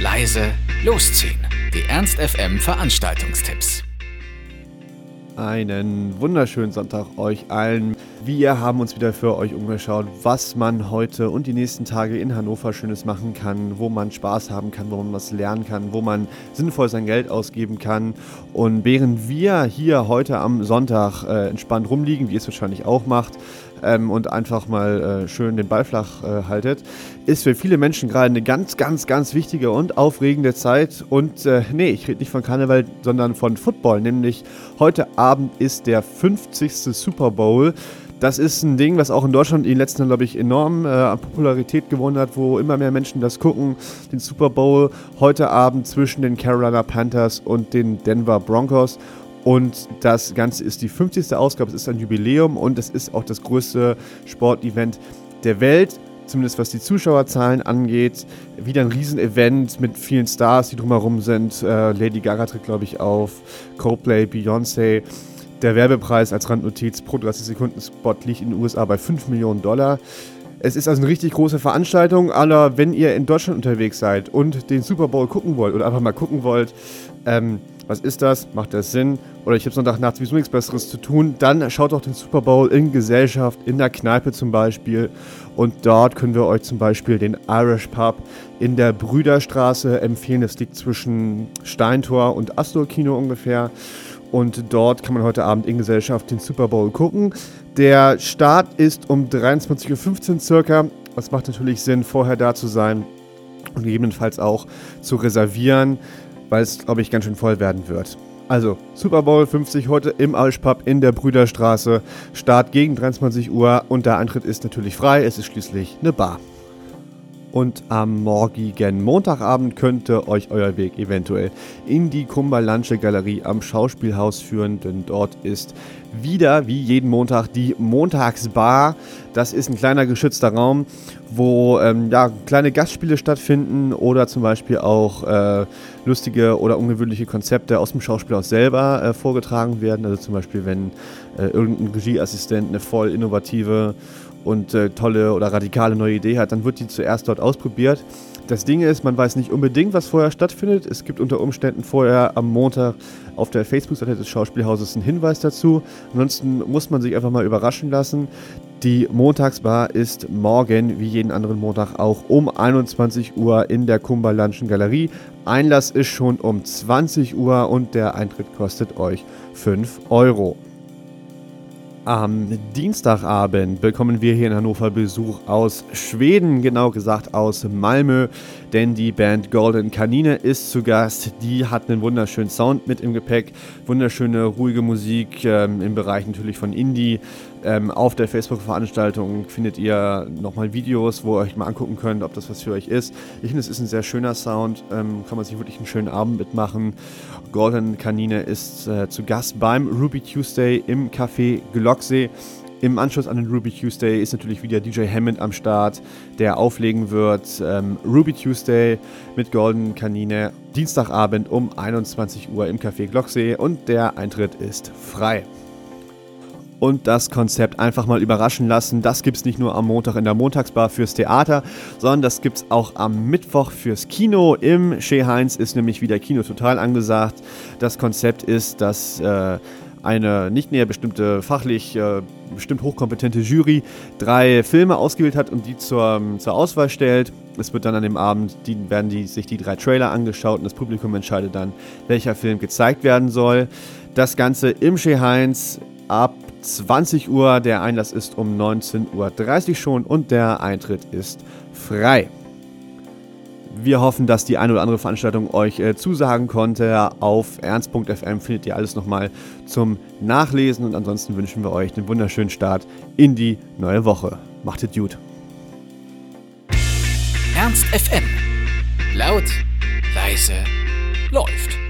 leise, losziehen. Die Ernst FM Veranstaltungstipps. Einen wunderschönen Sonntag euch allen. Wir haben uns wieder für euch umgeschaut, was man heute und die nächsten Tage in Hannover Schönes machen kann, wo man Spaß haben kann, wo man was lernen kann, wo man sinnvoll sein Geld ausgeben kann. Und während wir hier heute am Sonntag äh, entspannt rumliegen, wie ihr es wahrscheinlich auch macht, ähm, und einfach mal äh, schön den Ball flach äh, haltet, ist für viele Menschen gerade eine ganz, ganz, ganz wichtige und aufregende Zeit. Und äh, nee, ich rede nicht von Karneval, sondern von Football. Nämlich heute Abend ist der 50. Super Bowl. Das ist ein Ding, was auch in Deutschland in den letzten Jahren, glaube ich, enorm äh, an Popularität gewonnen hat, wo immer mehr Menschen das gucken. Den Super Bowl heute Abend zwischen den Carolina Panthers und den Denver Broncos. Und das Ganze ist die 50. Ausgabe, es ist ein Jubiläum und es ist auch das größte Sportevent der Welt, zumindest was die Zuschauerzahlen angeht. Wieder ein Riesenevent mit vielen Stars, die drumherum sind. Äh, Lady Gaga tritt, glaube ich, auf, Coldplay, Beyoncé. Der Werbepreis als Randnotiz pro 30 Sekunden Spot liegt in den USA bei 5 Millionen Dollar. Es ist also eine richtig große Veranstaltung, aber wenn ihr in Deutschland unterwegs seid und den Super Bowl gucken wollt oder einfach mal gucken wollt, ähm, was ist das? Macht das Sinn? Oder ich habe Sonntagnacht sowieso nichts Besseres zu tun. Dann schaut doch den Super Bowl in Gesellschaft, in der Kneipe zum Beispiel. Und dort können wir euch zum Beispiel den Irish Pub in der Brüderstraße empfehlen. Das liegt zwischen Steintor und Astor Kino ungefähr. Und dort kann man heute Abend in Gesellschaft den Super Bowl gucken. Der Start ist um 23.15 Uhr circa. Das macht natürlich Sinn, vorher da zu sein und gegebenenfalls auch zu reservieren weil es, glaube ich, ganz schön voll werden wird. Also, Super Bowl 50 heute im Alschpub in der Brüderstraße. Start gegen 23 Uhr und der Eintritt ist natürlich frei. Es ist schließlich eine Bar. Und am morgigen Montagabend könnte euch euer Weg eventuell in die Kumbalanche Galerie am Schauspielhaus führen, denn dort ist wieder, wie jeden Montag, die Montagsbar. Das ist ein kleiner geschützter Raum, wo ähm, ja, kleine Gastspiele stattfinden oder zum Beispiel auch äh, lustige oder ungewöhnliche Konzepte aus dem Schauspielhaus selber äh, vorgetragen werden. Also zum Beispiel, wenn äh, irgendein Regieassistent eine voll innovative und äh, tolle oder radikale neue Idee hat, dann wird die zuerst dort ausprobiert. Das Ding ist, man weiß nicht unbedingt, was vorher stattfindet. Es gibt unter Umständen vorher am Montag auf der Facebook-Seite des Schauspielhauses einen Hinweis dazu. Ansonsten muss man sich einfach mal überraschen lassen. Die Montagsbar ist morgen, wie jeden anderen Montag, auch um 21 Uhr in der Kumbalanschen Galerie. Einlass ist schon um 20 Uhr und der Eintritt kostet euch 5 Euro. Am Dienstagabend bekommen wir hier in Hannover Besuch aus Schweden, genau gesagt aus Malmö, denn die Band Golden Kanine ist zu Gast. Die hat einen wunderschönen Sound mit im Gepäck, wunderschöne, ruhige Musik ähm, im Bereich natürlich von Indie. Ähm, auf der Facebook-Veranstaltung findet ihr nochmal Videos, wo ihr euch mal angucken könnt, ob das was für euch ist. Ich finde, es ist ein sehr schöner Sound, ähm, kann man sich wirklich einen schönen Abend mitmachen. Golden Kanine ist äh, zu Gast beim Ruby Tuesday im Café Glocksee. Im Anschluss an den Ruby Tuesday ist natürlich wieder DJ Hammond am Start, der auflegen wird. Ähm, Ruby Tuesday mit Golden Kanine, Dienstagabend um 21 Uhr im Café Glocksee und der Eintritt ist frei und das Konzept einfach mal überraschen lassen. Das gibt es nicht nur am Montag in der Montagsbar fürs Theater, sondern das gibt es auch am Mittwoch fürs Kino. Im Chez Heinz ist nämlich wieder Kino total angesagt. Das Konzept ist, dass äh, eine nicht näher bestimmte, fachlich äh, bestimmt hochkompetente Jury drei Filme ausgewählt hat und die zur, zur Auswahl stellt. Es wird dann an dem Abend, die, werden die, sich die drei Trailer angeschaut und das Publikum entscheidet dann, welcher Film gezeigt werden soll. Das Ganze im Heinz ab 20 Uhr. Der Einlass ist um 19.30 Uhr schon und der Eintritt ist frei. Wir hoffen, dass die eine oder andere Veranstaltung euch äh, zusagen konnte. Auf ernst.fm findet ihr alles nochmal zum Nachlesen und ansonsten wünschen wir euch einen wunderschönen Start in die neue Woche. Macht es gut. Ernst FM. Laut, leise, läuft.